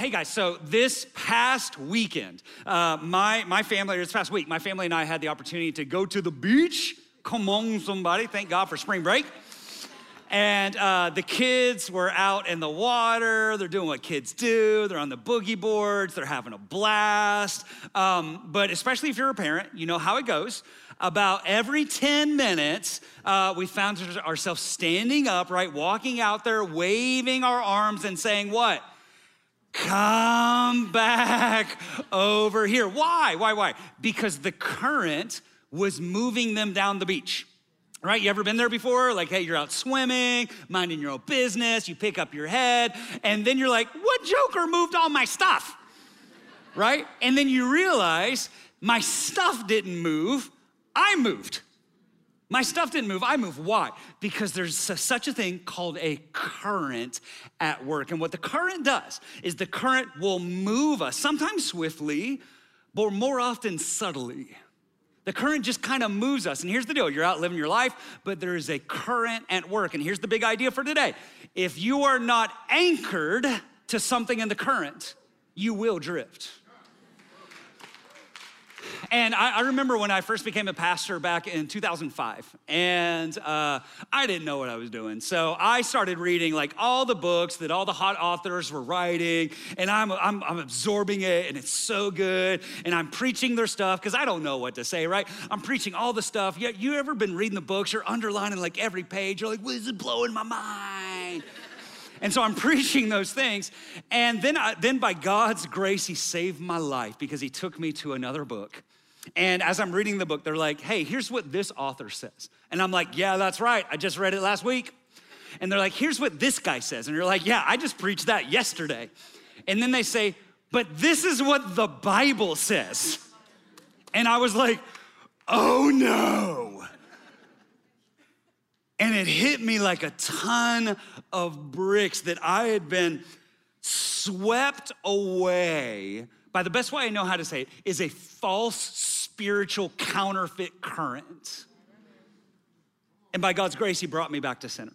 hey guys, so this past weekend, uh, my, my family, this past week, my family and I had the opportunity to go to the beach. Come on, somebody. Thank God for spring break. And uh, the kids were out in the water. They're doing what kids do. They're on the boogie boards. They're having a blast. Um, but especially if you're a parent, you know how it goes. About every 10 minutes, uh, we found ourselves standing up, right, walking out there, waving our arms and saying, What? Come back over here. Why? Why? Why? Because the current was moving them down the beach. Right? You ever been there before? Like, hey, you're out swimming, minding your own business, you pick up your head, and then you're like, what joker moved all my stuff? Right? And then you realize my stuff didn't move, I moved. My stuff didn't move, I move. Why? Because there's such a thing called a current at work. And what the current does is the current will move us, sometimes swiftly, but more often subtly. The current just kind of moves us. And here's the deal you're out living your life, but there is a current at work. And here's the big idea for today if you are not anchored to something in the current, you will drift. And I, I, remember when I first became a pastor back in 2005, and uh, I didn't know what I was doing. So I started reading like all the books that all the hot authors were writing, and I'm, I'm, I'm absorbing it, and it's so good. And I'm preaching their stuff because I don't know what to say, right? I'm preaching all the stuff. Yeah, you ever been reading the books? You're underlining like every page. You're like, what is it blowing my mind? And so I'm preaching those things. And then, I, then by God's grace, He saved my life because He took me to another book and as I'm reading the book, they're like, hey, here's what this author says. And I'm like, yeah, that's right. I just read it last week. And they're like, here's what this guy says. And you're like, yeah, I just preached that yesterday. And then they say, but this is what the Bible says. And I was like, oh no. And it hit me like a ton of bricks that I had been swept away by the best way I know how to say it, is a false spiritual counterfeit current. And by God's grace, He brought me back to center.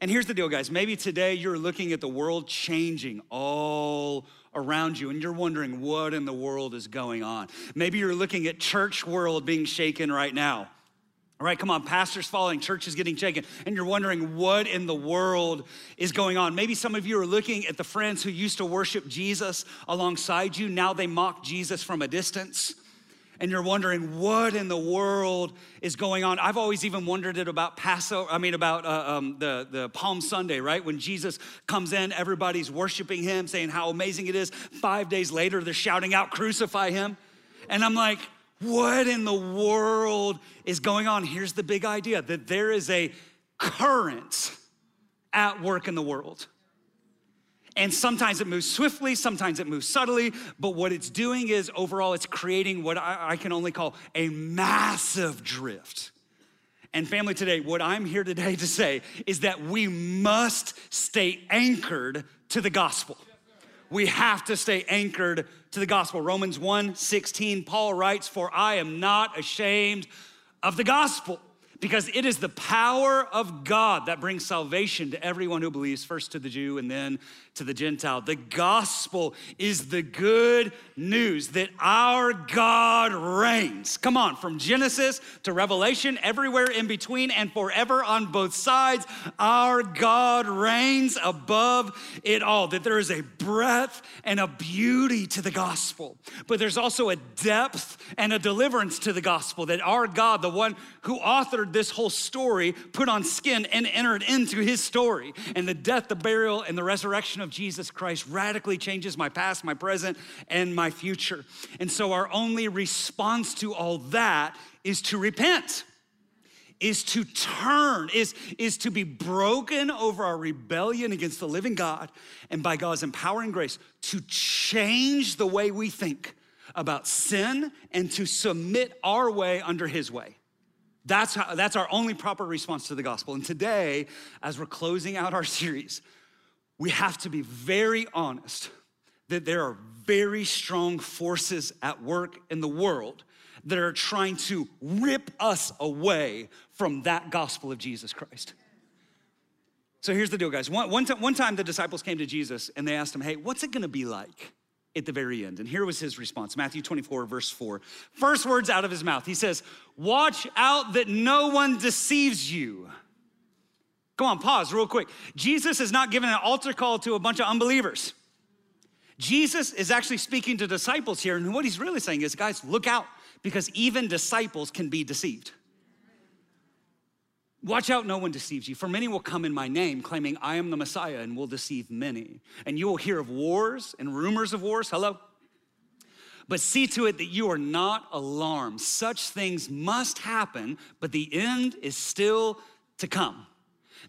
And here's the deal, guys. Maybe today you're looking at the world changing all around you and you're wondering what in the world is going on. Maybe you're looking at church world being shaken right now. All right, come on, pastors falling, churches getting shaken, and you're wondering what in the world is going on. Maybe some of you are looking at the friends who used to worship Jesus alongside you. Now they mock Jesus from a distance. And you're wondering what in the world is going on. I've always even wondered it about Passover, I mean, about uh, um, the, the Palm Sunday, right? When Jesus comes in, everybody's worshiping him, saying how amazing it is. Five days later, they're shouting out, Crucify him. And I'm like, what in the world is going on? Here's the big idea that there is a current at work in the world. And sometimes it moves swiftly, sometimes it moves subtly, but what it's doing is overall, it's creating what I, I, can only call a massive drift. And family, today, what I'm here today to say is that we must stay anchored to the gospel. We have to stay anchored to the gospel. Romans 1 16, Paul writes, For I am not ashamed of the gospel because it is the power of God that brings salvation to everyone who believes, first to the Jew and then to the Gentile. The gospel is the good news that our God reigns. Come on, from Genesis to Revelation, everywhere in between and forever on both sides, our God reigns above it all. That there is a breadth and a beauty to the gospel, but there's also a depth and a deliverance to the gospel. That our God, the one who authored this whole story, put on skin and entered into his story. And the death, the burial, and the resurrection of Jesus Christ radically changes my past, my present, and my future. And so our only response to all that is to repent is to turn, is, is to be broken over our rebellion against the living God, and by God's empowering grace, to change the way we think about sin and to submit our way under His way. That's, how, that's our only proper response to the gospel. And today, as we're closing out our series, we have to be very honest that there are very strong forces at work in the world that are trying to rip us away from that gospel of Jesus Christ. So here's the deal, guys. One, one, one time the disciples came to Jesus and they asked him, Hey, what's it gonna be like at the very end? And here was his response Matthew 24, verse 4. First words out of his mouth. He says, Watch out that no one deceives you. Come on, pause real quick. Jesus is not giving an altar call to a bunch of unbelievers. Jesus is actually speaking to disciples here, and what he's really saying is, guys, look out, because even disciples can be deceived. Watch out, no one deceives you. For many will come in my name, claiming I am the Messiah, and will deceive many. And you will hear of wars and rumors of wars. Hello? But see to it that you are not alarmed. Such things must happen, but the end is still to come.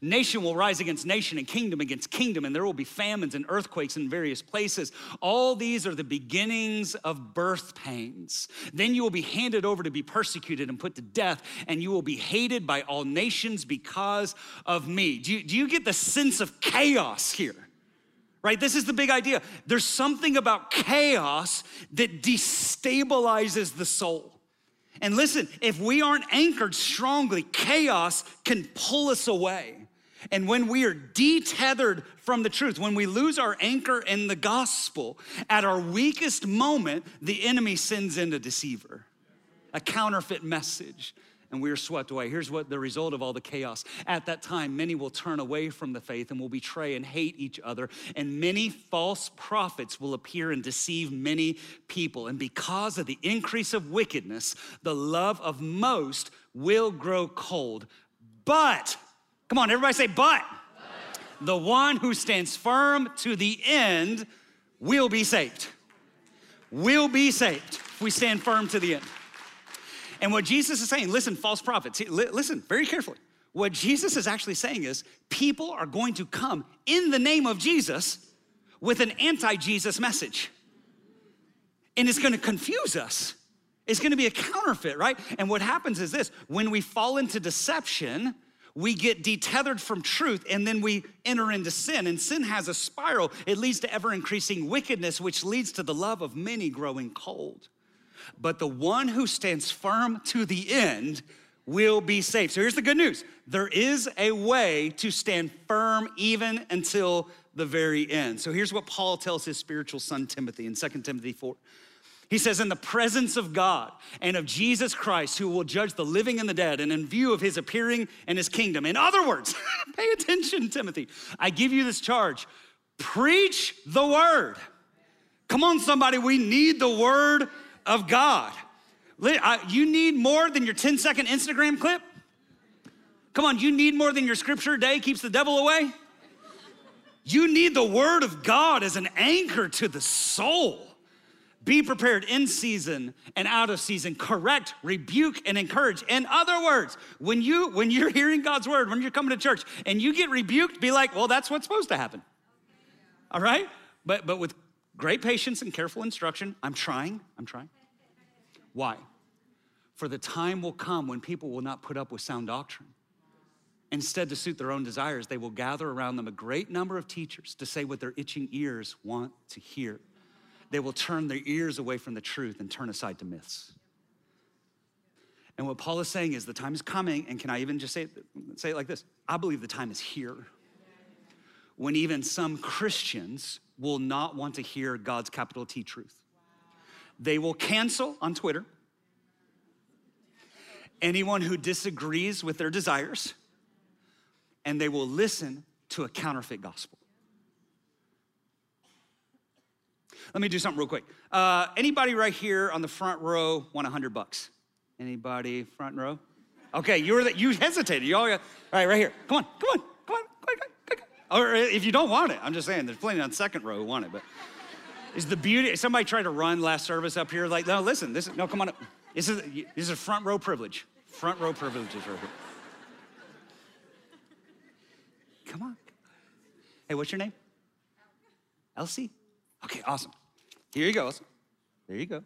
Nation will rise against nation and kingdom against kingdom, and there will be famines and earthquakes in various places. All these are the beginnings of birth pains. Then you will be handed over to be persecuted and put to death, and you will be hated by all nations because of me. Do you, do you get the sense of chaos here? Right? This is the big idea. There's something about chaos that destabilizes the soul. And listen, if we aren't anchored strongly, chaos can pull us away. And when we are detethered from the truth, when we lose our anchor in the gospel, at our weakest moment, the enemy sends in a deceiver, a counterfeit message, and we are swept away. Here's what the result of all the chaos. At that time, many will turn away from the faith and will betray and hate each other, and many false prophets will appear and deceive many people. And because of the increase of wickedness, the love of most will grow cold. But Come on, everybody say, but. but. The one who stands firm to the end will be saved. Will be saved if we stand firm to the end. And what Jesus is saying, listen, false prophets, listen very carefully. What Jesus is actually saying is people are going to come in the name of Jesus with an anti Jesus message. And it's gonna confuse us. It's gonna be a counterfeit, right? And what happens is this when we fall into deception, we get detethered from truth and then we enter into sin. And sin has a spiral, it leads to ever increasing wickedness, which leads to the love of many growing cold. But the one who stands firm to the end will be saved. So here's the good news there is a way to stand firm even until the very end. So here's what Paul tells his spiritual son Timothy in 2 Timothy 4. He says, in the presence of God and of Jesus Christ, who will judge the living and the dead, and in view of his appearing and his kingdom. In other words, pay attention, Timothy. I give you this charge preach the word. Come on, somebody, we need the word of God. You need more than your 10 second Instagram clip? Come on, you need more than your scripture day keeps the devil away? You need the word of God as an anchor to the soul. Be prepared in season and out of season. Correct, rebuke, and encourage. In other words, when you when you're hearing God's word, when you're coming to church and you get rebuked, be like, well, that's what's supposed to happen. All right? But but with great patience and careful instruction, I'm trying, I'm trying. Why? For the time will come when people will not put up with sound doctrine. Instead, to suit their own desires, they will gather around them a great number of teachers to say what their itching ears want to hear they will turn their ears away from the truth and turn aside to myths. And what Paul is saying is the time is coming, and can I even just say it, say it like this? I believe the time is here when even some Christians will not want to hear God's capital T truth. They will cancel on Twitter anyone who disagrees with their desires, and they will listen to a counterfeit gospel. Let me do something real quick. Uh, anybody right here on the front row want 100 bucks? Anybody front row? Okay, you were the, you hesitated. You all got, all right, right here. Come on, come on, come on, come on, come on. Or if you don't want it, I'm just saying, there's plenty on second row who want it, but is the beauty, somebody tried to run last service up here, like, no, listen, this is, no, come on up. This is, this is a front row privilege. Front row privileges right here. Come on. Hey, what's your name? Elsie? Okay, awesome. Here you go. There you go.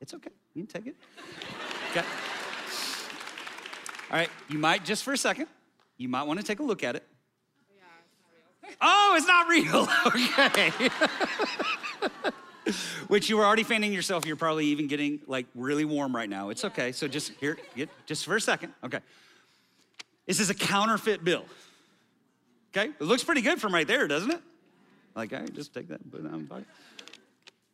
It's okay. You can take it. Okay. All right, you might, just for a second, you might want to take a look at it. Oh, it's not real. okay. Which you were already fanning yourself. You're probably even getting like really warm right now. It's okay. So just here, get, just for a second. Okay. This is a counterfeit bill. Okay? It looks pretty good from right there, doesn't it? Like, right, just take that and put it on the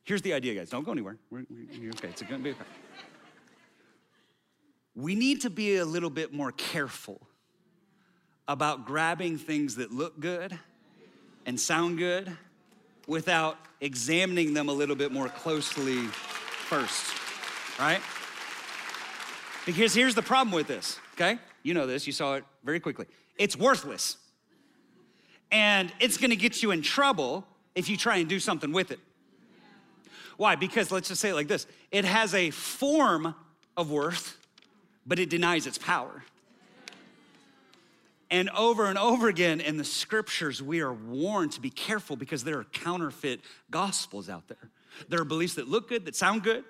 Here's the idea, guys. Don't go anywhere. We're, we're okay. It's going to be okay. We need to be a little bit more careful about grabbing things that look good and sound good without examining them a little bit more closely first, right? Because here's the problem with this, okay? You know this, you saw it very quickly. It's worthless. And it's gonna get you in trouble if you try and do something with it. Why? Because let's just say it like this it has a form of worth, but it denies its power. And over and over again in the scriptures, we are warned to be careful because there are counterfeit gospels out there. There are beliefs that look good, that sound good,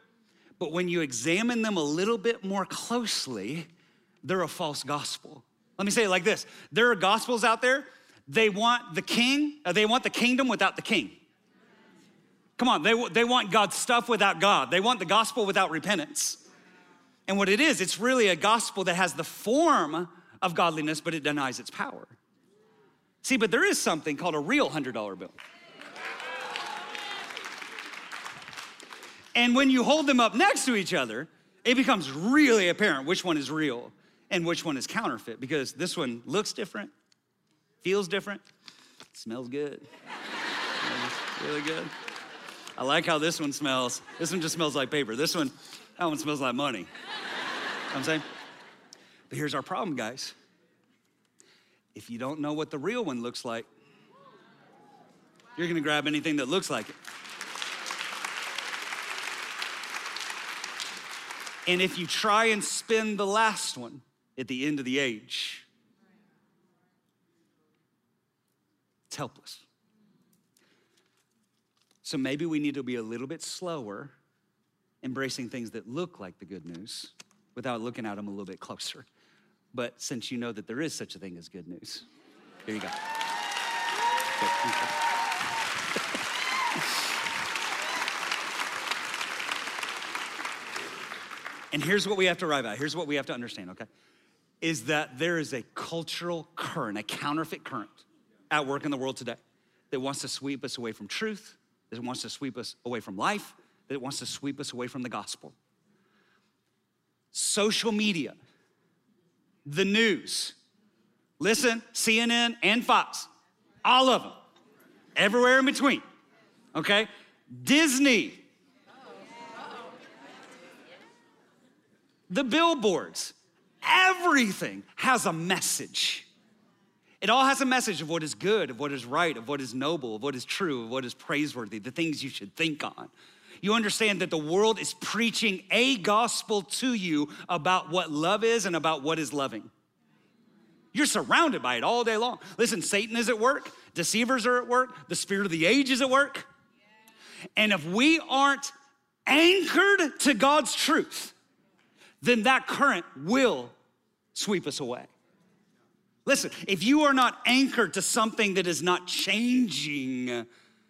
but when you examine them a little bit more closely, they're a false gospel. Let me say it like this there are gospels out there, they want the king, uh, they want the kingdom without the king. Come on, they, they want God's stuff without God. They want the gospel without repentance. And what it is, it's really a gospel that has the form of godliness, but it denies its power. See, but there is something called a real $100 bill. And when you hold them up next to each other, it becomes really apparent which one is real and which one is counterfeit because this one looks different, feels different, smells good. really good. I like how this one smells. This one just smells like paper. This one, that one smells like money. You know I'm saying? But here's our problem, guys. If you don't know what the real one looks like, you're gonna grab anything that looks like it. And if you try and spin the last one at the end of the age, it's helpless. So maybe we need to be a little bit slower embracing things that look like the good news without looking at them a little bit closer. But since you know that there is such a thing as good news, here you go. And here's what we have to arrive at. Here's what we have to understand, okay? Is that there is a cultural current, a counterfeit current at work in the world today that wants to sweep us away from truth, that wants to sweep us away from life, that wants to sweep us away from the gospel. Social media, the news, listen, CNN and Fox, all of them, everywhere in between, okay? Disney, the billboards, everything has a message. It all has a message of what is good, of what is right, of what is noble, of what is true, of what is praiseworthy, the things you should think on. You understand that the world is preaching a gospel to you about what love is and about what is loving. You're surrounded by it all day long. Listen, Satan is at work, deceivers are at work, the spirit of the age is at work. And if we aren't anchored to God's truth, then that current will sweep us away. Listen, if you are not anchored to something that is not changing,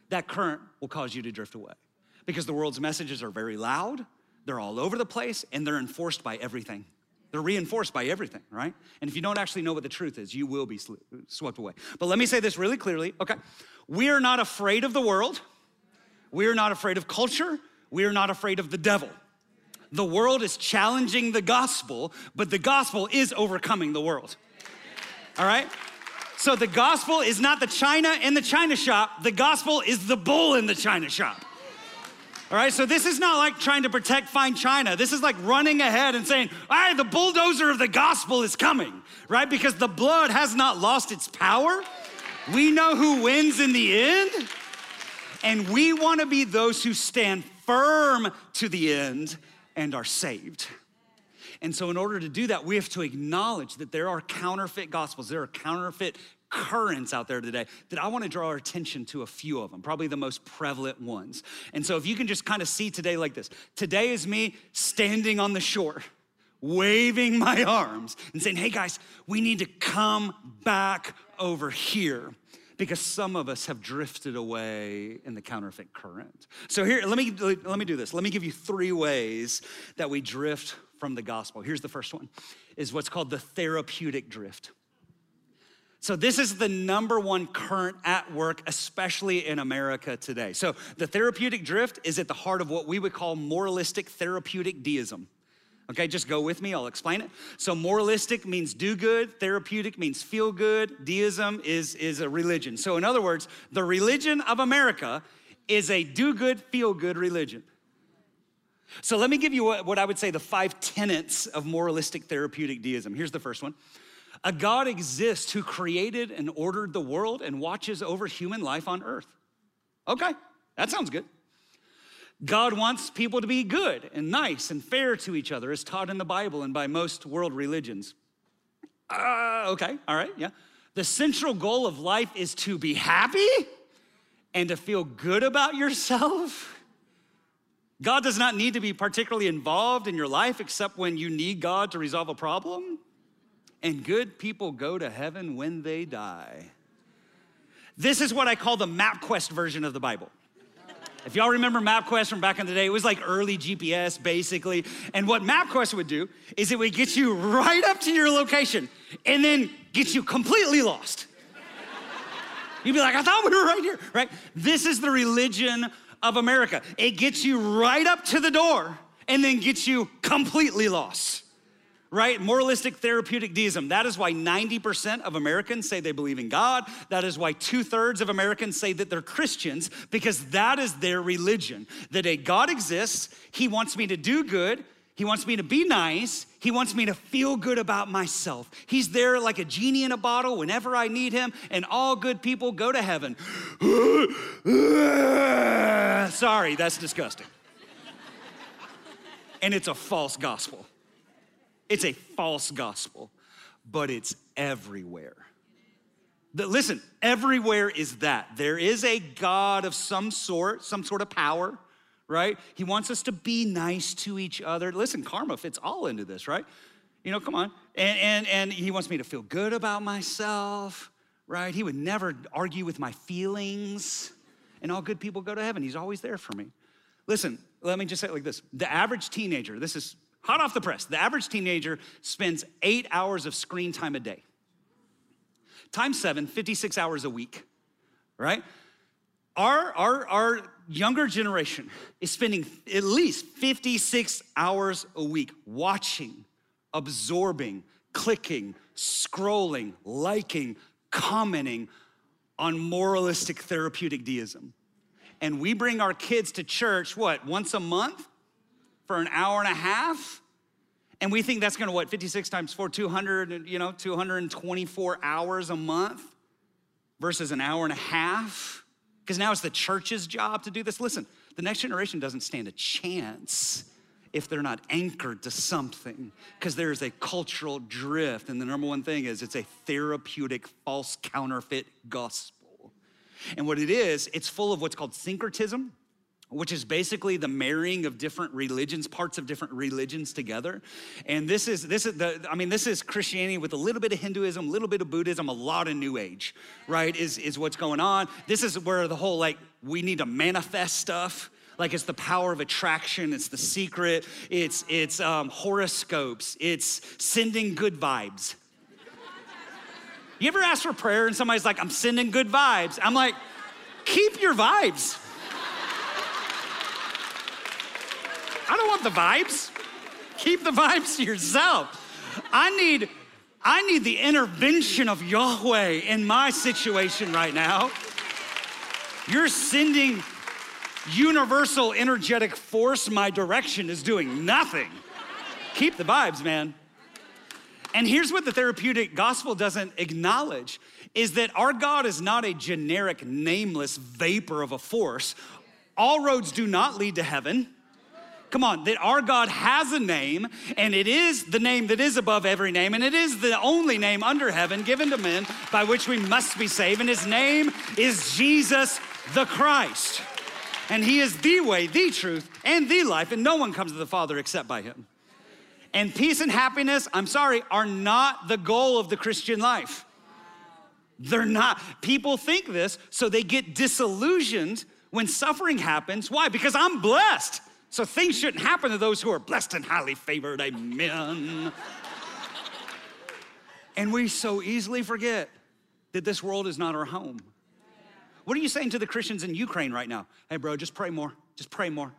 that current will cause you to drift away. Because the world's messages are very loud, they're all over the place, and they're enforced by everything. They're reinforced by everything, right? And if you don't actually know what the truth is, you will be swept away. But let me say this really clearly, okay? We are not afraid of the world. We are not afraid of culture. We are not afraid of the devil. The world is challenging the gospel, but the gospel is overcoming the world. All right? So the gospel is not the china in the china shop, the gospel is the bull in the china shop. All right, so this is not like trying to protect fine china. This is like running ahead and saying, all right, the bulldozer of the gospel is coming, right? Because the blood has not lost its power. We know who wins in the end. And we want to be those who stand firm to the end and are saved. And so, in order to do that, we have to acknowledge that there are counterfeit gospels, there are counterfeit currents out there today that I want to draw our attention to a few of them, probably the most prevalent ones. And so, if you can just kind of see today like this today is me standing on the shore, waving my arms and saying, hey guys, we need to come back over here because some of us have drifted away in the counterfeit current. So here, let me let me do this. Let me give you three ways that we drift from the gospel. Here's the first one is what's called the therapeutic drift. So, this is the number one current at work, especially in America today. So, the therapeutic drift is at the heart of what we would call moralistic therapeutic deism. Okay, just go with me, I'll explain it. So, moralistic means do good, therapeutic means feel good, deism is, is a religion. So, in other words, the religion of America is a do good, feel good religion. So, let me give you what, I would say the five tenets of moralistic therapeutic deism. Here's the first one a God exists who created and ordered the world and watches over human life on earth. Okay, that sounds good. God wants people to be good and nice and fair to each other, as taught in the Bible and by most world religions. Uh, okay, all right, yeah. The central goal of life is to be happy and to feel good about yourself. God does not need to be particularly involved in your life except when you need God to resolve a problem and good people go to heaven when they die. This is what I call the MapQuest version of the Bible. If y'all remember MapQuest from back in the day, it was like early GPS basically. And what MapQuest would do is it would get you right up to your location and then get you completely lost. You'd be like, I thought we were right here, right? This is the religion of America. It gets you right up to the door and then gets you completely lost right? Moralistic therapeutic deism. That is why 90% of Americans say they believe in God. That is why two thirds of Americans say that they're Christians, because that is their religion. That a God exists, He wants me to do good, He wants me to be nice, He wants me to feel good about myself. He's there like a genie in a bottle whenever I need Him, and all good people go to heaven. Sorry, that's disgusting. And it's a false gospel. It's a false gospel, but it's everywhere. The, listen, everywhere is that. There is a God of some sort, some sort of power, right? He wants us to be nice to each other. Listen, karma fits all into this, right? You know, come on. And, and, and he wants me to feel good about myself, right? He would never argue with my feelings. And all good people go to heaven. He's always there for me. Listen, let me just say it like this the average teenager, this is Hot off the press, the average teenager spends eight hours of screen time a day. Times seven, 56 hours a week, right? Our, our, our younger generation is spending at least 56 hours a week watching, absorbing, clicking, scrolling, liking, commenting on moralistic therapeutic deism. And we bring our kids to church, what, once a month? for an hour and a half. And we think that's gonna, what, 56 times four, 200, you know, 224 hours a month versus an hour and a half? Because now it's the church's job to do this. Listen, the next generation doesn't stand a chance if they're not anchored to something because there's a cultural drift and the number one thing is it's a therapeutic false counterfeit gospel and what it is it's full of what's called syncretism which is basically the marrying of different religions, parts of different religions together. And this is this is the I mean this is Christianity with a little bit of Hinduism, a little bit of Buddhism, a lot of new age, right? Is is what's going on. This is where the whole like we need to manifest stuff. Like it's the power of attraction, it's the secret, it's it's um, horoscopes, it's sending good vibes. You ever ask for prayer and somebody's like, I'm sending good vibes? I'm like, keep your vibes. I don't want the vibes. Keep the vibes to yourself. I need I need the intervention of Yahweh in my situation right now. You're sending universal energetic force my direction is doing nothing. Keep the vibes, man. And here's what the therapeutic gospel doesn't acknowledge is that our God is not a generic nameless vapor of a force. All roads do not lead to heaven. Come on, that our God has a name, and it is the name that is above every name, and it is the only name under heaven given to men by which we must be saved. And his name is Jesus the Christ. And he is the way, the truth, and the life, and no one comes to the Father except by him. And peace and happiness, I'm sorry, are not the goal of the Christian life. They're not. People think this, so they get disillusioned when suffering happens. Why? Because I'm blessed. So things shouldn't happen to those who are blessed and highly favored. Amen. and we so easily forget that this world is not our home. What are you saying to the Christians in Ukraine right now? Hey, bro, just pray more. Just pray more.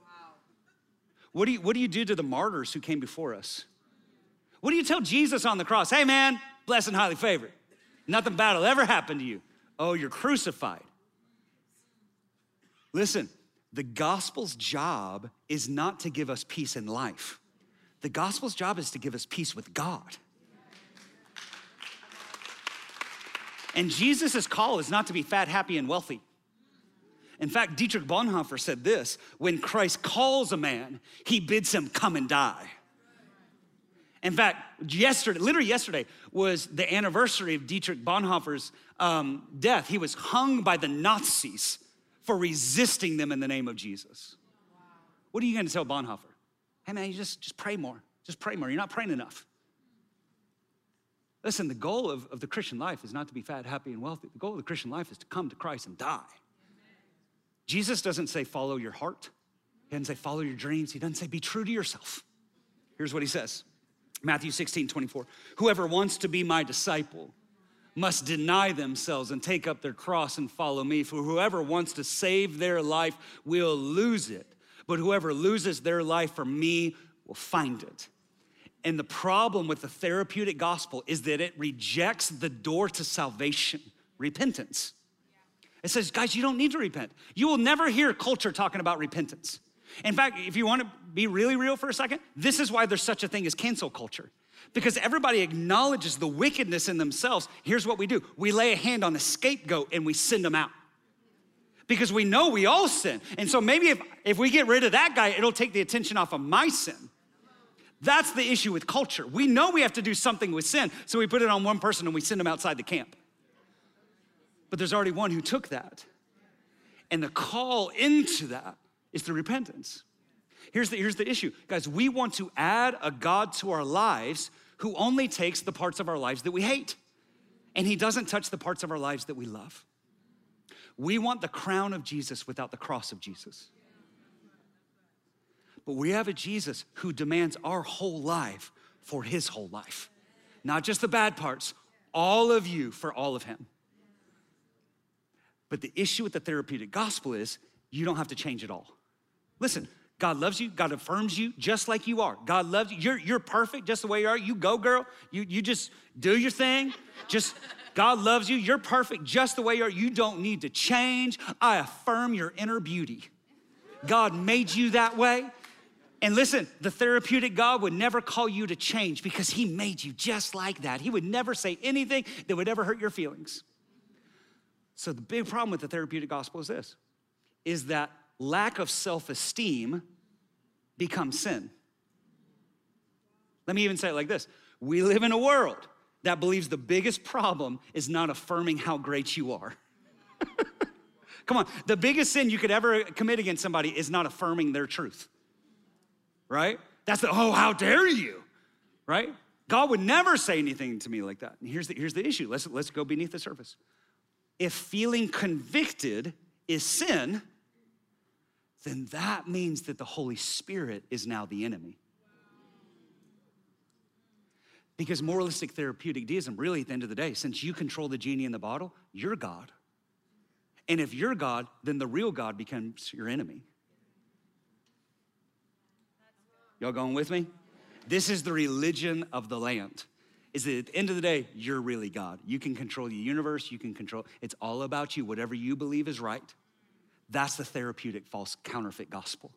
Wow. What do you, what do, you do to the martyrs who came before us? What do you tell Jesus on the cross? Hey, man, blessed and highly favored. Nothing bad will ever happen to you. Oh, you're crucified. Listen, the gospel's job is not to give us peace in life. The gospel's job is to give us peace with God. And Jesus' call is not to be fat, happy, and wealthy. In fact, Dietrich Bonhoeffer said this when Christ calls a man, he bids him come and die. In fact, yesterday, literally yesterday, was the anniversary of Dietrich Bonhoeffer's um, death. He was hung by the Nazis for resisting them in the name of Jesus. What are you gonna tell Bonhoeffer? Hey man, you just, just pray more. Just pray more. You're not praying enough. Listen, the goal of, of the Christian life is not to be fat, happy, and wealthy. The goal of the Christian life is to come to Christ and die. Jesus doesn't say follow your heart. He doesn't say follow your dreams. He doesn't say be true to yourself. Here's what he says Matthew 16, 24. Whoever wants to be my disciple must deny themselves and take up their cross and follow me. For whoever wants to save their life will lose it, but whoever loses their life for me will find it. And the problem with the therapeutic gospel is that it rejects the door to salvation, repentance. It says, guys, you don't need to repent. You will never hear culture talking about repentance. In fact, if you want to be really real for a second, this is why there's such a thing as cancel culture. Because everybody acknowledges the wickedness in themselves. Here's what we do we lay a hand on the scapegoat and we send them out. Because we know we all sin. And so maybe if, if we get rid of that guy, it'll take the attention off of my sin. That's the issue with culture. We know we have to do something with sin, so we put it on one person and we send them outside the camp. But there's already one who took that. And the call into that is the repentance. Here's the, here's the issue. Guys, we want to add a God to our lives who only takes the parts of our lives that we hate, and he doesn't touch the parts of our lives that we love. We want the crown of Jesus without the cross of Jesus. But we have a Jesus who demands our whole life for his whole life. Not just the bad parts, all of you for all of him. But the issue with the therapeutic gospel is you don't have to change it all. Listen, God loves you. God affirms you just like you are. God loves you. You're, you're perfect just the way you are. You go, girl. You, you just do your thing. Just, God loves you. You're perfect just the way you are. You don't need to change. I affirm your inner beauty. God made you that way. And listen, the therapeutic God would never call you to change because He made you just like that. He would never say anything that would ever hurt your feelings. So the big problem with the therapeutic gospel is this is that lack of self-esteem becomes sin. Let me even say it like this. We live in a world that believes the biggest problem is not affirming how great you are. Come on, the biggest sin you could ever commit against somebody is not affirming their truth right? That's the, oh, how dare you, right? God would never say anything to me like that. And here's the, here's the issue. Let's, let's go beneath the surface. If feeling convicted is sin, then that means that the Holy Spirit is now the enemy. Because moralistic therapeutic deism, really at the end of the day, since you control the genie in the bottle, you're God. And if you're God, then the real God becomes your enemy. Y'all going with me? This is the religion of the land. Is that at the end of the day, you're really God. You can control the universe, you can control, it's all about you. Whatever you believe is right. That's the therapeutic false counterfeit gospel.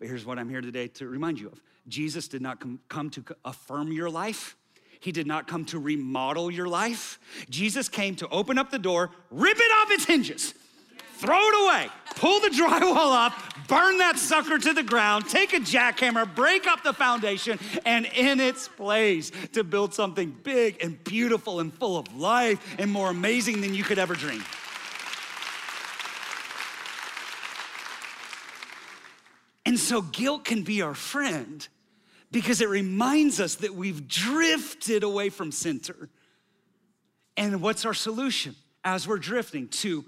But here's what I'm here today to remind you of Jesus did not come, come to affirm your life. He did not come to remodel your life. Jesus came to open up the door, rip it off its hinges, throw it away, pull the drywall off, burn that sucker to the ground, take a jackhammer, break up the foundation, and in its place to build something big and beautiful and full of life and more amazing than you could ever dream. And so guilt can be our friend because it reminds us that we've drifted away from center. And what's our solution as we're drifting? To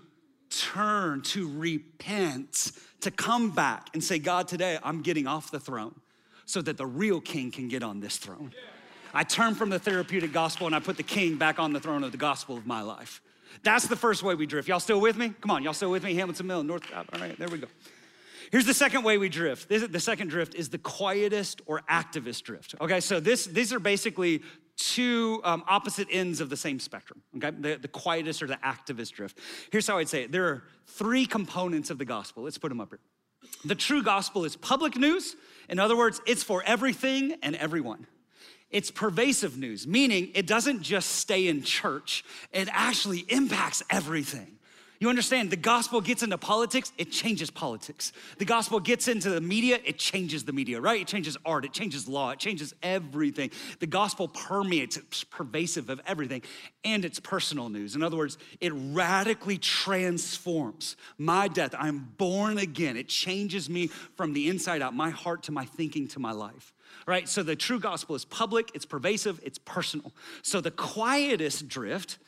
turn, to repent, to come back and say, God, today I'm getting off the throne so that the real king can get on this throne. I turn from the therapeutic gospel and I put the king back on the throne of the gospel of my life. That's the first way we drift. Y'all still with me? Come on, y'all still with me? Hamilton Mill, North. All right, there we go. Here's the second way we drift. This, the second drift is the quietist or activist drift. Okay, so this, these are basically two um, opposite ends of the same spectrum. Okay, the, the or the activist drift. Here's how I'd say it there are three components of the gospel. Let's put them up here. The true gospel is public news. In other words, it's for everything and everyone. It's pervasive news, meaning it doesn't just stay in church, it actually impacts everything. You understand, the gospel gets into politics, it changes politics. The gospel gets into the media, it changes the media, right? It changes art, it changes law, it changes everything. The gospel permeates, it's pervasive of everything, and it's personal news. In other words, it radically transforms my death. I'm born again. It changes me from the inside out, my heart to my thinking to my life right? So the true gospel is public, it's pervasive, it's personal. So the quietist drift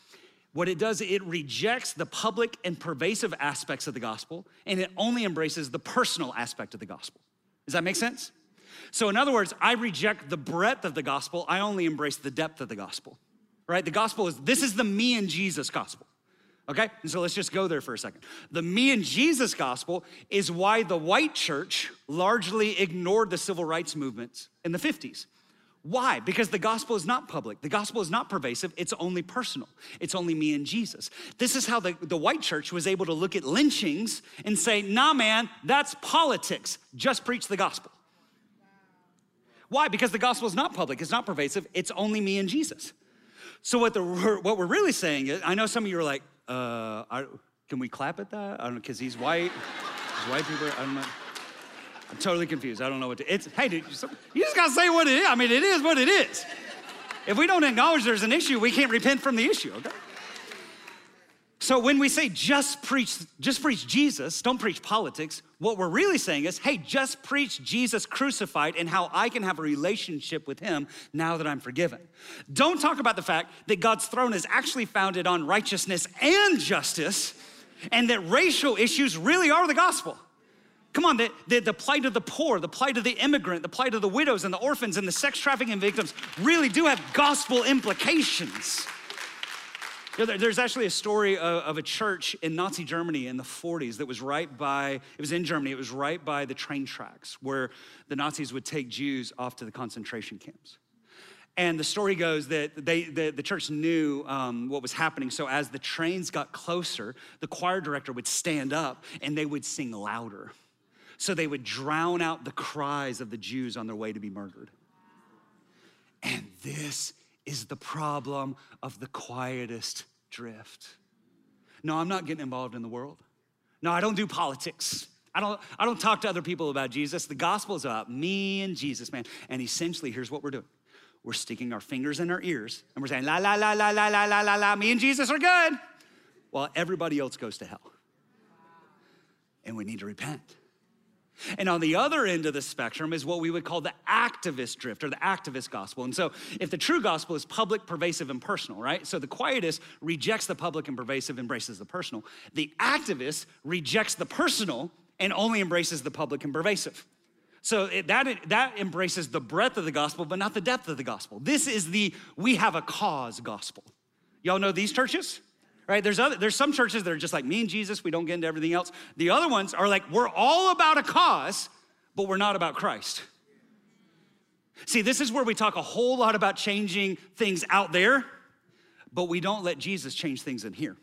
what it does, it rejects the public and pervasive aspects of the gospel, and it only embraces the personal aspect of the gospel. Does that make sense? So, in other words, I reject the breadth of the gospel, I only embrace the depth of the gospel, right? The gospel is this is the me and Jesus gospel. Okay? And so let's just go there for a second. The me and Jesus gospel is why the white church largely ignored the civil rights movements in the 50s. Why? Because the gospel is not public. The gospel is not pervasive. It's only personal. It's only me and Jesus. This is how the, the white church was able to look at lynchings and say, nah, man, that's politics. Just preach the gospel. Why? Because the gospel is not public, it's not pervasive, it's only me and Jesus. So, what, the, what we're really saying is, I know some of you are like, uh, I, can we clap at that? I don't know, because he's white. White people, I don't know. I'm totally confused. I don't know what to. It's hey, dude, you just gotta say what it is. I mean, it is what it is. If we don't acknowledge there's an issue, we can't repent from the issue. Okay. So when we say just preach, just preach Jesus, don't preach politics, what we're really saying is, hey, just preach Jesus crucified and how I can have a relationship with him now that I'm forgiven. Don't talk about the fact that God's throne is actually founded on righteousness and justice, and that racial issues really are the gospel. Come on, the, the, the, plight of the poor, the plight of the immigrant, the plight of the widows and the orphans and the sex trafficking victims really do have gospel implications. You know, there's actually a story of, of, a church in Nazi Germany in the 40s that was right by, it was in Germany, it was right by the train tracks where the Nazis would take Jews off to the concentration camps. And the story goes that they, the, the church knew um, what was happening. So as the trains got closer, the choir director would stand up and they would sing louder so they would drown out the cries of the Jews on their way to be murdered. And this is the problem of the quietist drift. No, I'm not getting involved in the world. No, I don't do politics. I don't, I don't talk to other people about Jesus. The gospel is about me and Jesus, man. And essentially, here's what we're doing we're sticking our fingers in our ears and we're saying, la, la, la, la, la, la, la, la, la, me and Jesus are good, while everybody else goes to hell. And we need to repent. And on the other end of the spectrum is what we would call the activist drift or the activist gospel. And so, if the true gospel is public, pervasive, and personal, right? So the quietist rejects the public and pervasive, embraces the personal. The activist rejects the personal and only embraces the public and pervasive. So it, that, that embraces the breadth of the gospel, but not the depth of the gospel. This is the we have a cause gospel. Y'all know these churches? Right? There's other, there's some churches that are just like me and Jesus, we don't get into everything else. The other ones are like, we're all about a cause, but we're not about Christ. See, this is where we talk a whole lot about changing things out there, but we don't let Jesus change things in here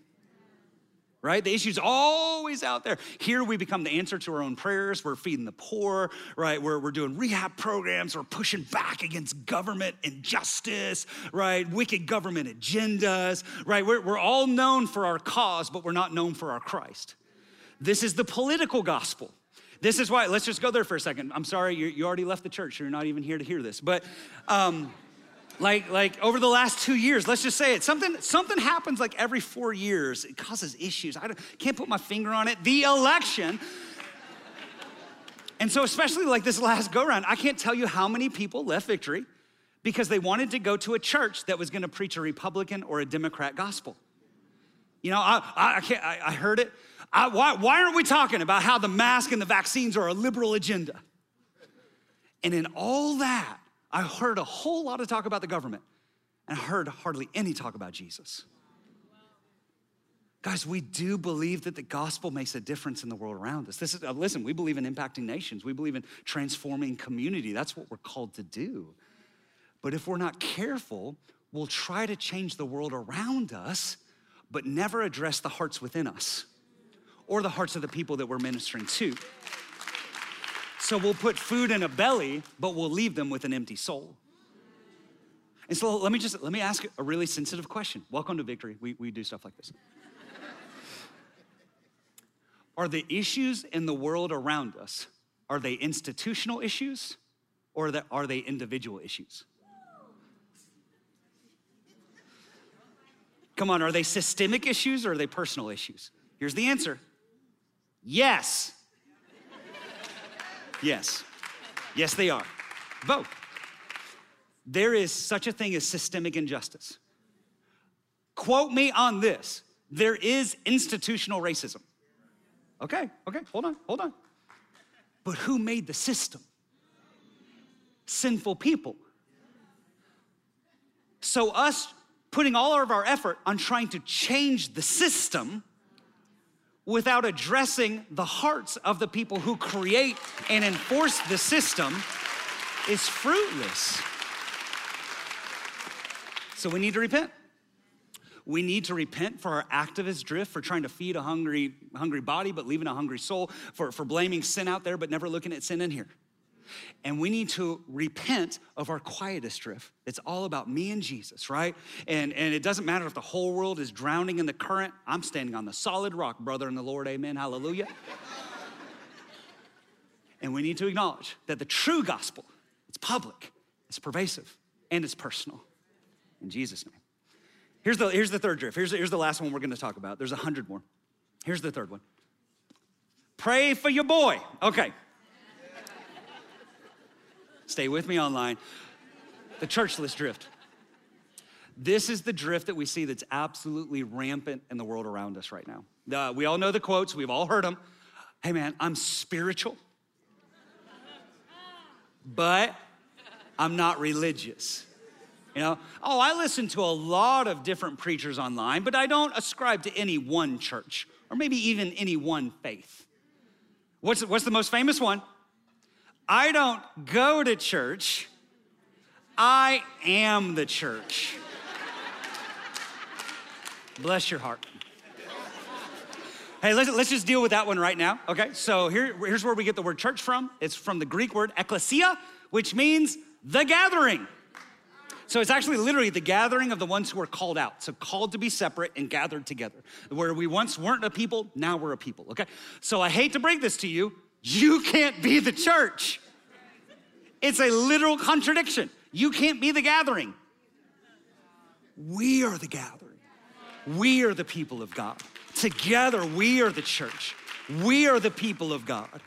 right? The issue's always out there. Here we become the answer to our own prayers. We're feeding the poor, right? We're, we're doing rehab programs. We're pushing back against government injustice, right? Wicked government agendas, right? We're, we're all known for our cause, but we're not known for our Christ. This is the political gospel. This is why, let's just go there for a second. I'm sorry, you, you already left the church. You're not even here to hear this. But, um, like like over the last two years let's just say it something something happens like every four years it causes issues i can't put my finger on it the election. And so especially like this last go round i can't tell you how many people left victory because they wanted to go to a church that was going to preach a republican or a democrat gospel. You know i, I, I can't I, I, heard it. I, why, why aren't we talking about how the mask and the vaccines are a liberal agenda? And in all that I heard a whole lot of talk about the government, and I heard hardly any talk about Jesus. Guys, we do believe that the gospel makes a difference in the world around us. This is, uh, listen, we believe in impacting nations. We believe in transforming community. That's what we're called to do. But if we're not careful, we'll try to change the world around us, but never address the hearts within us or the hearts of the people that we're ministering to. So we'll put food in a belly, but we'll leave them with an empty soul. And so let me just let me ask a really sensitive question. Welcome to Victory. We, we do stuff like this. Are the issues in the world around us, are they institutional issues or are they individual issues? Come on, are they systemic issues or are they personal issues? Here's the answer yes. Yes. Yes, they are. Both. There is such a thing as systemic injustice. Quote me on this there is institutional racism. Okay, okay, hold on, hold on. But who made the system? Sinful people. So, us putting all of our effort on trying to change the system without addressing the hearts of the people who create and enforce the system is fruitless. So, we need to repent. We need to repent for our activist drift, for trying to feed a hungry, hungry body but leaving a hungry soul, for, for blaming sin out there but never looking at sin in here. And we need to repent of our quietist drift. It's all about me and Jesus, right? And, and it doesn't matter if the whole world is drowning in the current. I'm standing on the solid rock, brother in the Lord. Amen. Hallelujah. and we need to acknowledge that the true gospel, it's public, it's pervasive, and it's personal. In Jesus' name. Here's the, here's the third drift. Here's, here's the last one we're gonna talk about. There's a hundred more. Here's the third one. Pray for your boy. Okay. Stay with me online. The churchless drift. This is the drift that we see that's absolutely rampant in the world around us right now. Uh, we all know the quotes, we've all heard them. Hey man, I'm spiritual, but I'm not religious. You know, oh, I listen to a lot of different preachers online, but I don't ascribe to any one church or maybe even any one faith. What's, what's the most famous one? I don't go to church, I am the church. Bless your heart. Hey, let's, let's just deal with that one right now, okay? So here, here's where we get the word church from. It's from the Greek word ekklesia, which means the gathering. So it's actually literally the gathering of the ones who are called out. So called to be separate and gathered together. Where we once weren't a people, now we're a people, okay? So I hate to break this to you. You can't be the church. It's a literal contradiction. You can't be the gathering. We are the gathering. We are the people of God. Together, we are the church. We are the people of God.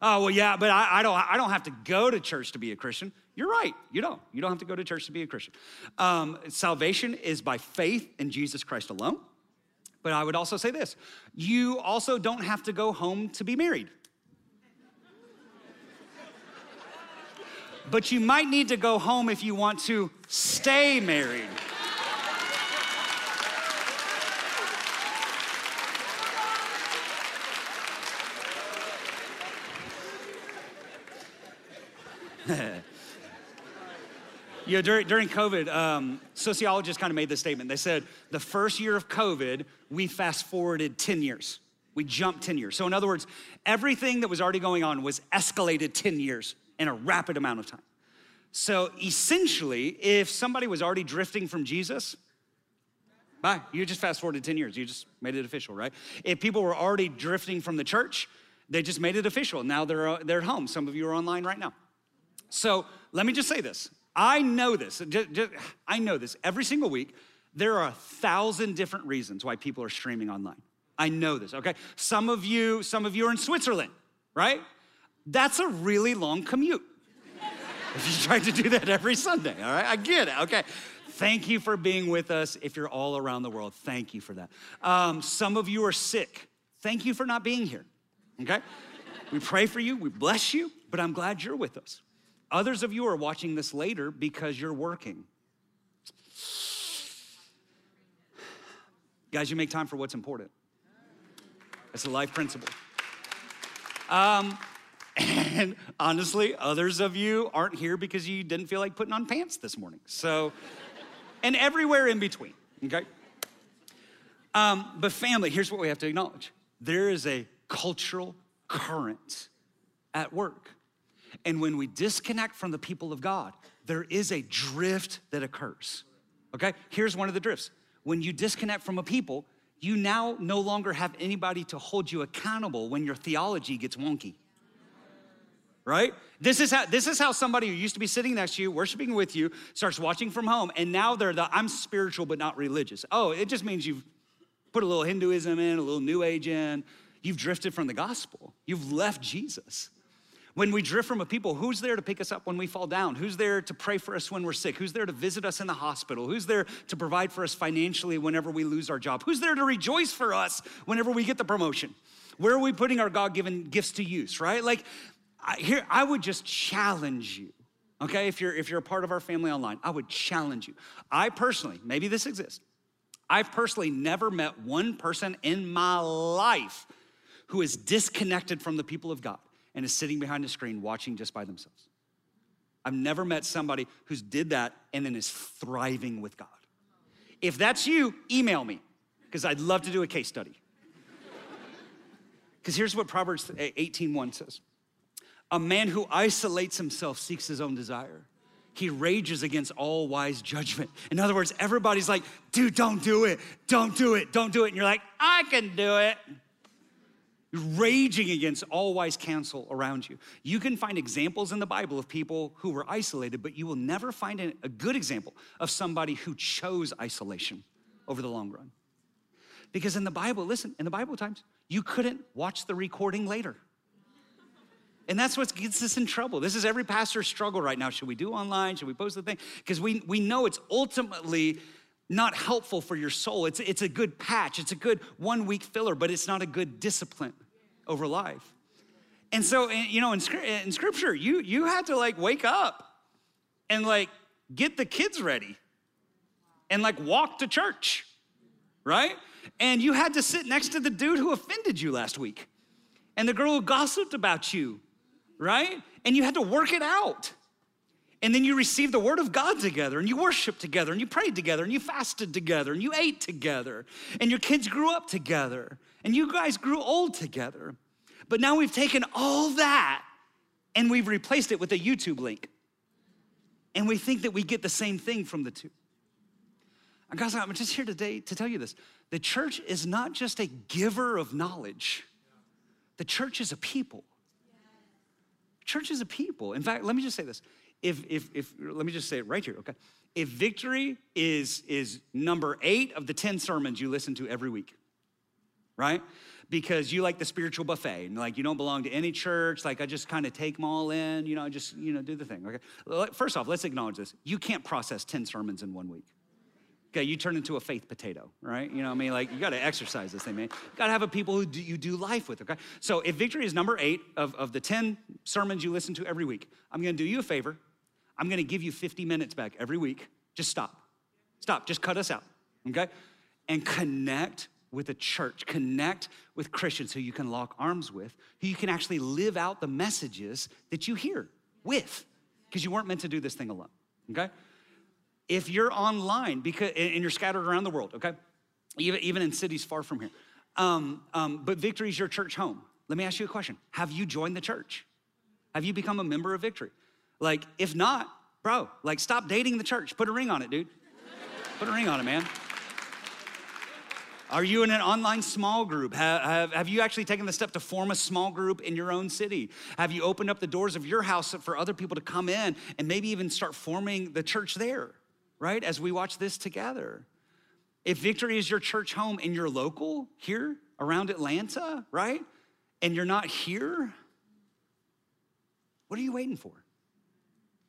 Oh, well, yeah, but I, I, don't, I don't have to go to church to be a Christian. You're right. You don't. You don't have to go to church to be a Christian. Um, salvation is by faith in Jesus Christ alone. But I would also say this you also don't have to go home to be married. But you might need to go home if you want to stay married. You know, during, during COVID, um, sociologists kind of made this statement. They said the first year of COVID, we fast forwarded 10 years. We jumped 10 years. So, in other words, everything that was already going on was escalated 10 years in a rapid amount of time. So, essentially, if somebody was already drifting from Jesus, bye. You just fast forwarded 10 years. You just made it official, right? If people were already drifting from the church, they just made it official. Now they're, uh, they're at home. Some of you are online right now. So, let me just say this I know this. Just, just, I know this. Every single week, there are a thousand different reasons why people are streaming online. I know this, okay? Some of you, some of you are in Switzerland, right? That's a really long commute. if you try to do that every Sunday, all right? I get it, okay? Thank you for being with us. If you're all around the world, thank you for that. Um, some of you are sick. Thank you for not being here, okay? We pray for you, we bless you, but I'm glad you're with us. Others of you are watching this later because you're working. Guys, you make time for what's important. That's a life principle. Um, and honestly, others of you aren't here because you didn't feel like putting on pants this morning. So, and everywhere in between, okay? Um, but family, here's what we have to acknowledge there is a cultural current at work. And when we disconnect from the people of God, there is a drift that occurs. Okay? Here's one of the drifts. When you disconnect from a people, you now no longer have anybody to hold you accountable when your theology gets wonky. Right? This is how this is how somebody who used to be sitting next to you, worshiping with you, starts watching from home, and now they're the I'm spiritual but not religious. Oh, it just means you've put a little Hinduism in, a little New Age in. You've drifted from the gospel. You've left Jesus. When we drift from a people, who's there to pick us up when we fall down? Who's there to pray for us when we're sick? Who's there to visit us in the hospital? Who's there to provide for us financially whenever we lose our job? Who's there to rejoice for us whenever we get the promotion? Where are we putting our God given gifts to use, right? Like, I, here, I would just challenge you, okay? If you're, if you're a part of our family online, I would challenge you. I personally, maybe this exists, I've personally never met one person in my life who is disconnected from the people of God and is sitting behind a screen watching just by themselves. I've never met somebody who's did that and then is thriving with God. If that's you, email me because I'd love to do a case study. Because here's what Proverbs 18:1 says. A man who isolates himself seeks his own desire. He rages against all wise judgment. In other words, everybody's like, dude, don't do it, don't do it, don't do it. And you're like, I can do it You're raging against all wise counsel around you. You can find examples in the Bible of people who were isolated, but you will never find a good example of somebody who chose isolation over the long run. Because in the Bible, listen, in the Bible times, you couldn't watch the recording later. And that's what gets us in trouble. This is every pastor's struggle right now. Should we do online? Should we post the thing? Because we, we know it's ultimately not helpful for your soul. It's, it's a good patch, it's a good one week filler, but it's not a good discipline over life. And so, eh, you know, in, eh, in scripture, you, you had to like wake up and like get the kids ready and like walk to church, right? And you had to sit next to the dude who offended you last week and the girl who gossiped about you, right? And you had to work it out. And then you received the word of God together, and you worshiped together, and you prayed together, and you fasted together, and you ate together, and your kids grew up together, and you guys grew old together. But now we've taken all that and we've replaced it with a YouTube link. And we think that we get the same thing from the two. And I'm just here today to tell you this. The church is not just a giver of knowledge, the church is a people. Church is a people. In fact, let me just say this if, if, if let me just say it right here, okay? If victory is, is number eight of the 10 sermons you listen to every week, right? Because you like the spiritual buffet and like you don't belong to any church, like I just kind of take them all in, you know, I just, you know, do the thing, okay? First off, let's acknowledge this. You can't process 10 sermons in one week. Okay, you turn into a faith potato, right? You know what I mean? Like, you gotta exercise this thing, man. You gotta have a people who do, you do life with, okay? So, if victory is number eight of, of the 10 sermons you listen to every week, I'm gonna do you a favor. I'm gonna give you 50 minutes back every week. Just stop. Stop. Just cut us out, okay? And connect with a church, connect with Christians who you can lock arms with, who you can actually live out the messages that you hear with, because you weren't meant to do this thing alone, okay? If you're online because and you're scattered around the world, okay, even, even in cities far from here, um, um, but Victory is your church home. Let me ask you a question: Have you joined the church? Have you become a member of Victory? Like, if not, bro, like stop dating the church. Put a ring on it, dude. Put a ring on it, man. Are you in an online small group? Have, have, have, you actually taken the step to form a small group in your own city? Have you opened up the doors of your house for other people to come in and maybe even start forming the church there, right? As we watch this together. If Victory is your church home and you're local here around Atlanta, right? And you're not here, what are you waiting for?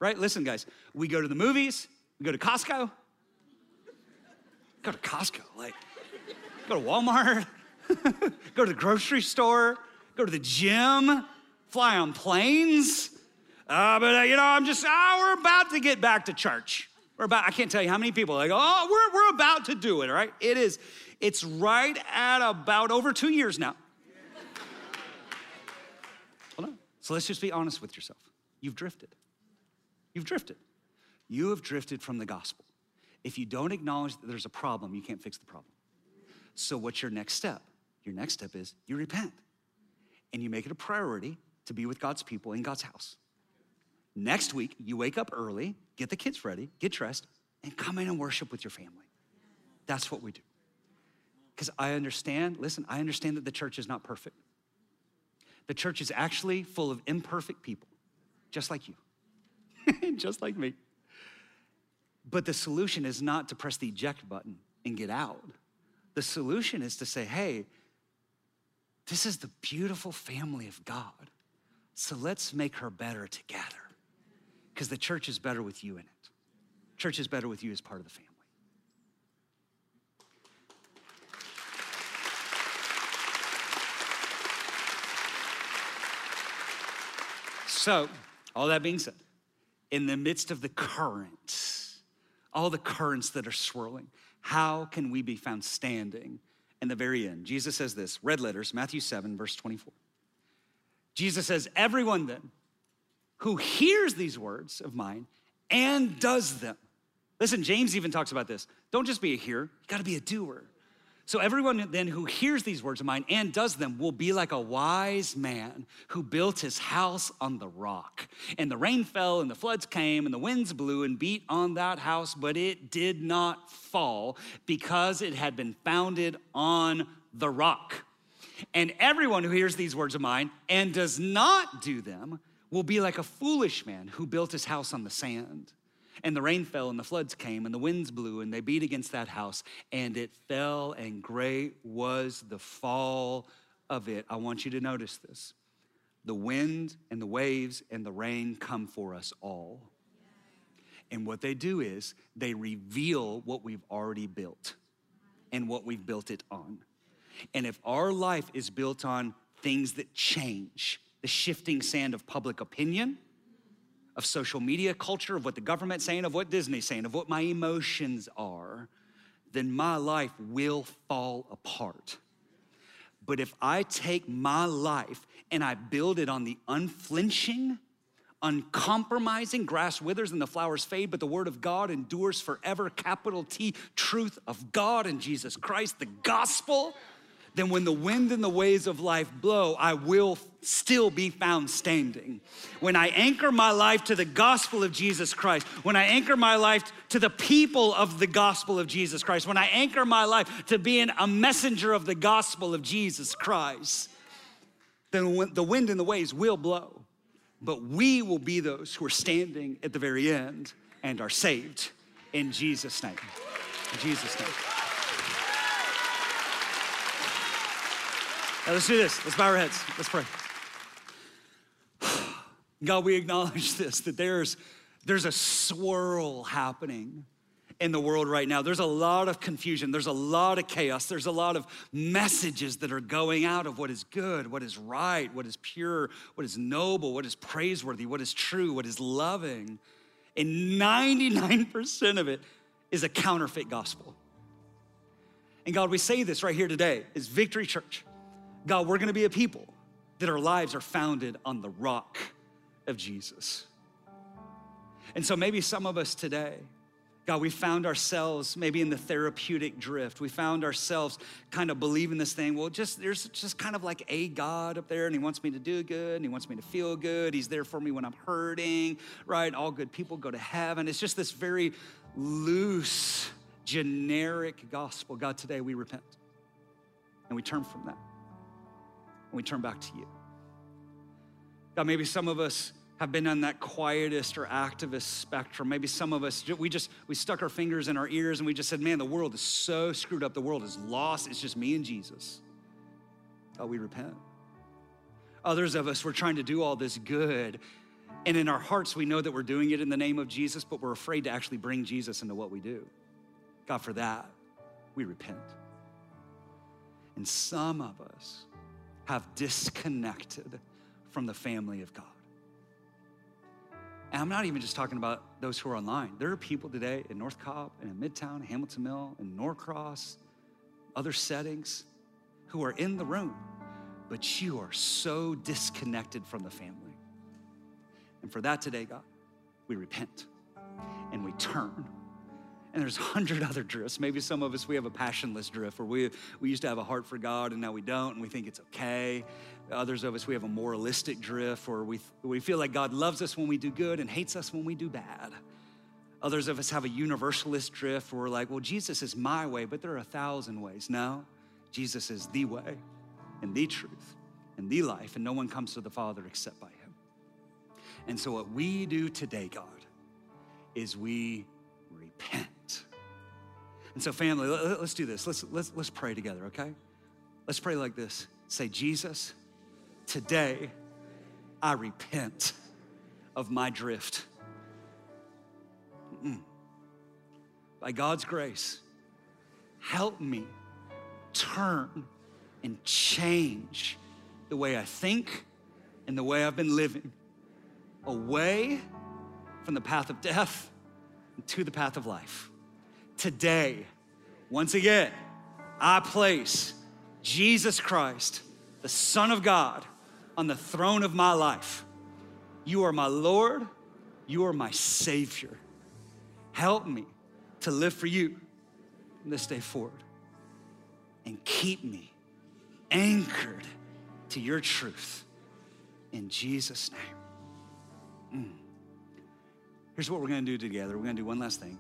right? Listen, guys, we go to the movies, we go to Costco. Go to Costco, like, go to Walmart, go to the grocery store, go to the gym, fly on planes. Uh, but, uh, you know, I'm just, oh, we're about to get back to church. We're about, I can't tell you how many people like, oh, we're, we're about to do it, all right? It is, it's right at about over two years now. Hold on. So let's just be honest with yourself. You've drifted. You've drifted. You have drifted from the gospel. If you don't acknowledge that there's a problem, you can't fix the problem. So, what's your next step? Your next step is you repent and you make it a priority to be with God's people in God's house. Next week, you wake up early, get the kids ready, get dressed, and come in and worship with your family. That's what we do. Because I understand, listen, I understand that the church is not perfect. The church is actually full of imperfect people, just like you, just like me. But the solution is not to press the eject button and get out. The solution is to say, hey, this is the beautiful family of God. So let's make her better together. Because the church is better with you in it. Church is better with you as part of the family. So, all that being said, in the midst of the currents, all the currents that are swirling, how can we be found standing in the very end? Jesus says this, red letters, Matthew 7, verse 24. Jesus says, Everyone then who hears these words of mine and does them. Listen, James even talks about this. Don't just be a hearer, you gotta be a doer. So, everyone then who hears these words of mine and does them will be like a wise man who built his house on the rock. And the rain fell, and the floods came, and the winds blew and beat on that house, but it did not fall because it had been founded on the rock. And everyone who hears these words of mine and does not do them will be like a foolish man who built his house on the sand. And the rain fell, and the floods came, and the winds blew, and they beat against that house, and it fell, and great was the fall of it. I want you to notice this. The wind and the waves and the rain come for us all. And what they do is they reveal what we've already built and what we've built it on. And if our life is built on things that change, the shifting sand of public opinion, of social media culture, of what the government's saying, of what Disney's saying, of what my emotions are, then my life will fall apart. But if I take my life and I build it on the unflinching, uncompromising, grass withers and the flowers fade, but the word of God endures forever, capital T, truth of God and Jesus Christ, the gospel then when the wind and the waves of life blow, I will still be found standing. When I anchor my life to the gospel of Jesus Christ, when I anchor my life to the people of the gospel of Jesus Christ, when I anchor my life to being a messenger of the gospel of Jesus Christ, then the wind and the waves will blow. But we will be those who are standing at the very end and are saved in Jesus' name. In Jesus' name. Now let's do this. Let's bow our heads. Let's pray. God, we acknowledge this that there's there's a swirl happening in the world right now. There's a lot of confusion, there's a lot of chaos, there's a lot of messages that are going out of what is good, what is right, what is pure, what is noble, what is praiseworthy, what is true, what is loving. And 99% of it is a counterfeit gospel. And God, we say this right here today is Victory Church. God, we're gonna be a people that our lives are founded on the rock of Jesus. And so maybe some of us today, God, we found ourselves maybe in the therapeutic drift. We found ourselves kind of believing this thing. Well, just there's just kind of like a God up there, and He wants me to do good, and He wants me to feel good. He's there for me when I'm hurting, right? All good people go to heaven. It's just this very loose, generic gospel. God, today we repent and we turn from that and we turn back to you. God, maybe some of us have been on that quietist or activist spectrum. Maybe some of us, we just, we stuck our fingers in our ears and we just said, man, the world is so screwed up. The world is lost. It's just me and Jesus. Oh, we repent. Others of us, we're trying to do all this good. And in our hearts, we know that we're doing it in the name of Jesus, but we're afraid to actually bring Jesus into what we do. God, for that, we repent. And some of us, have disconnected from the family of God. And I'm not even just talking about those who are online. There are people today in North Cobb and in Midtown, Hamilton Mill, in Norcross, other settings who are in the room, but you are so disconnected from the family. And for that today, God, we repent and we turn. And there's a hundred other drifts. Maybe some of us, we have a passionless drift where we, we used to have a heart for God and now we don't and we think it's okay. Others of us, we have a moralistic drift where we, we feel like God loves us when we do good and hates us when we do bad. Others of us have a universalist drift where we're like, well, Jesus is my way, but there are a thousand ways. No, Jesus is the way and the truth and the life, and no one comes to the Father except by Him. And so, what we do today, God, is we repent. And so, family, let's do this. Let's, let's, let's pray together, okay? Let's pray like this Say, Jesus, today I repent of my drift. Mm-mm. By God's grace, help me turn and change the way I think and the way I've been living away from the path of death to the path of life. Today, once again, I place Jesus Christ, the Son of God, on the throne of my life. You are my Lord, you are my Savior. Help me to live for you from this day forward and keep me anchored to your truth in Jesus' name. Mm. Here's what we're gonna do together. We're gonna do one last thing.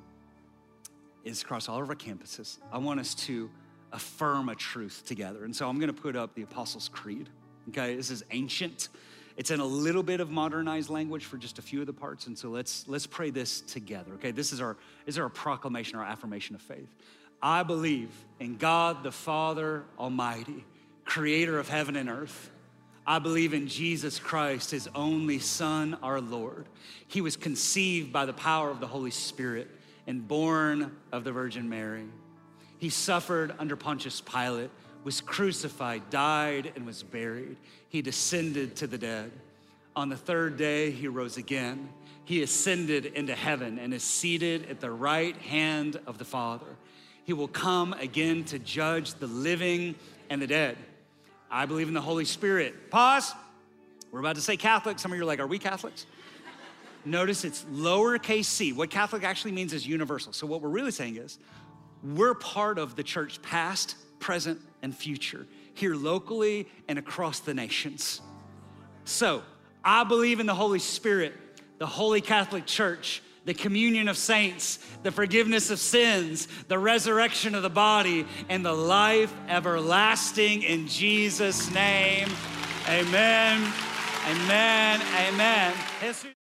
Is across all of our campuses. I want us to affirm a truth together. And so I'm gonna put up the Apostles' Creed. Okay, this is ancient. It's in a little bit of modernized language for just a few of the parts. And so let's let's pray this together. Okay, this is our is our proclamation, our affirmation of faith. I believe in God the Father Almighty, creator of heaven and earth. I believe in Jesus Christ, his only Son, our Lord. He was conceived by the power of the Holy Spirit and born of the Virgin Mary. He suffered under Pontius Pilate, was crucified, died, and was buried. He descended to the dead. On the third day, he rose again. He ascended into heaven and is seated at the right hand of the Father. He will come again to judge the living and the dead. I believe in the Holy Spirit. Pause. We're about to say Catholic. Some of you are like, are we Catholics? Notice it's lowercase c. What Catholic actually means is universal. So, what we're really saying is we're part of the church past, present, and future, here locally and across the nations. So, I believe in the Holy Spirit, the Holy Catholic Church the communion of saints, the forgiveness of sins, the resurrection of the body, and the life everlasting in Jesus' name. Amen. Amen. Amen.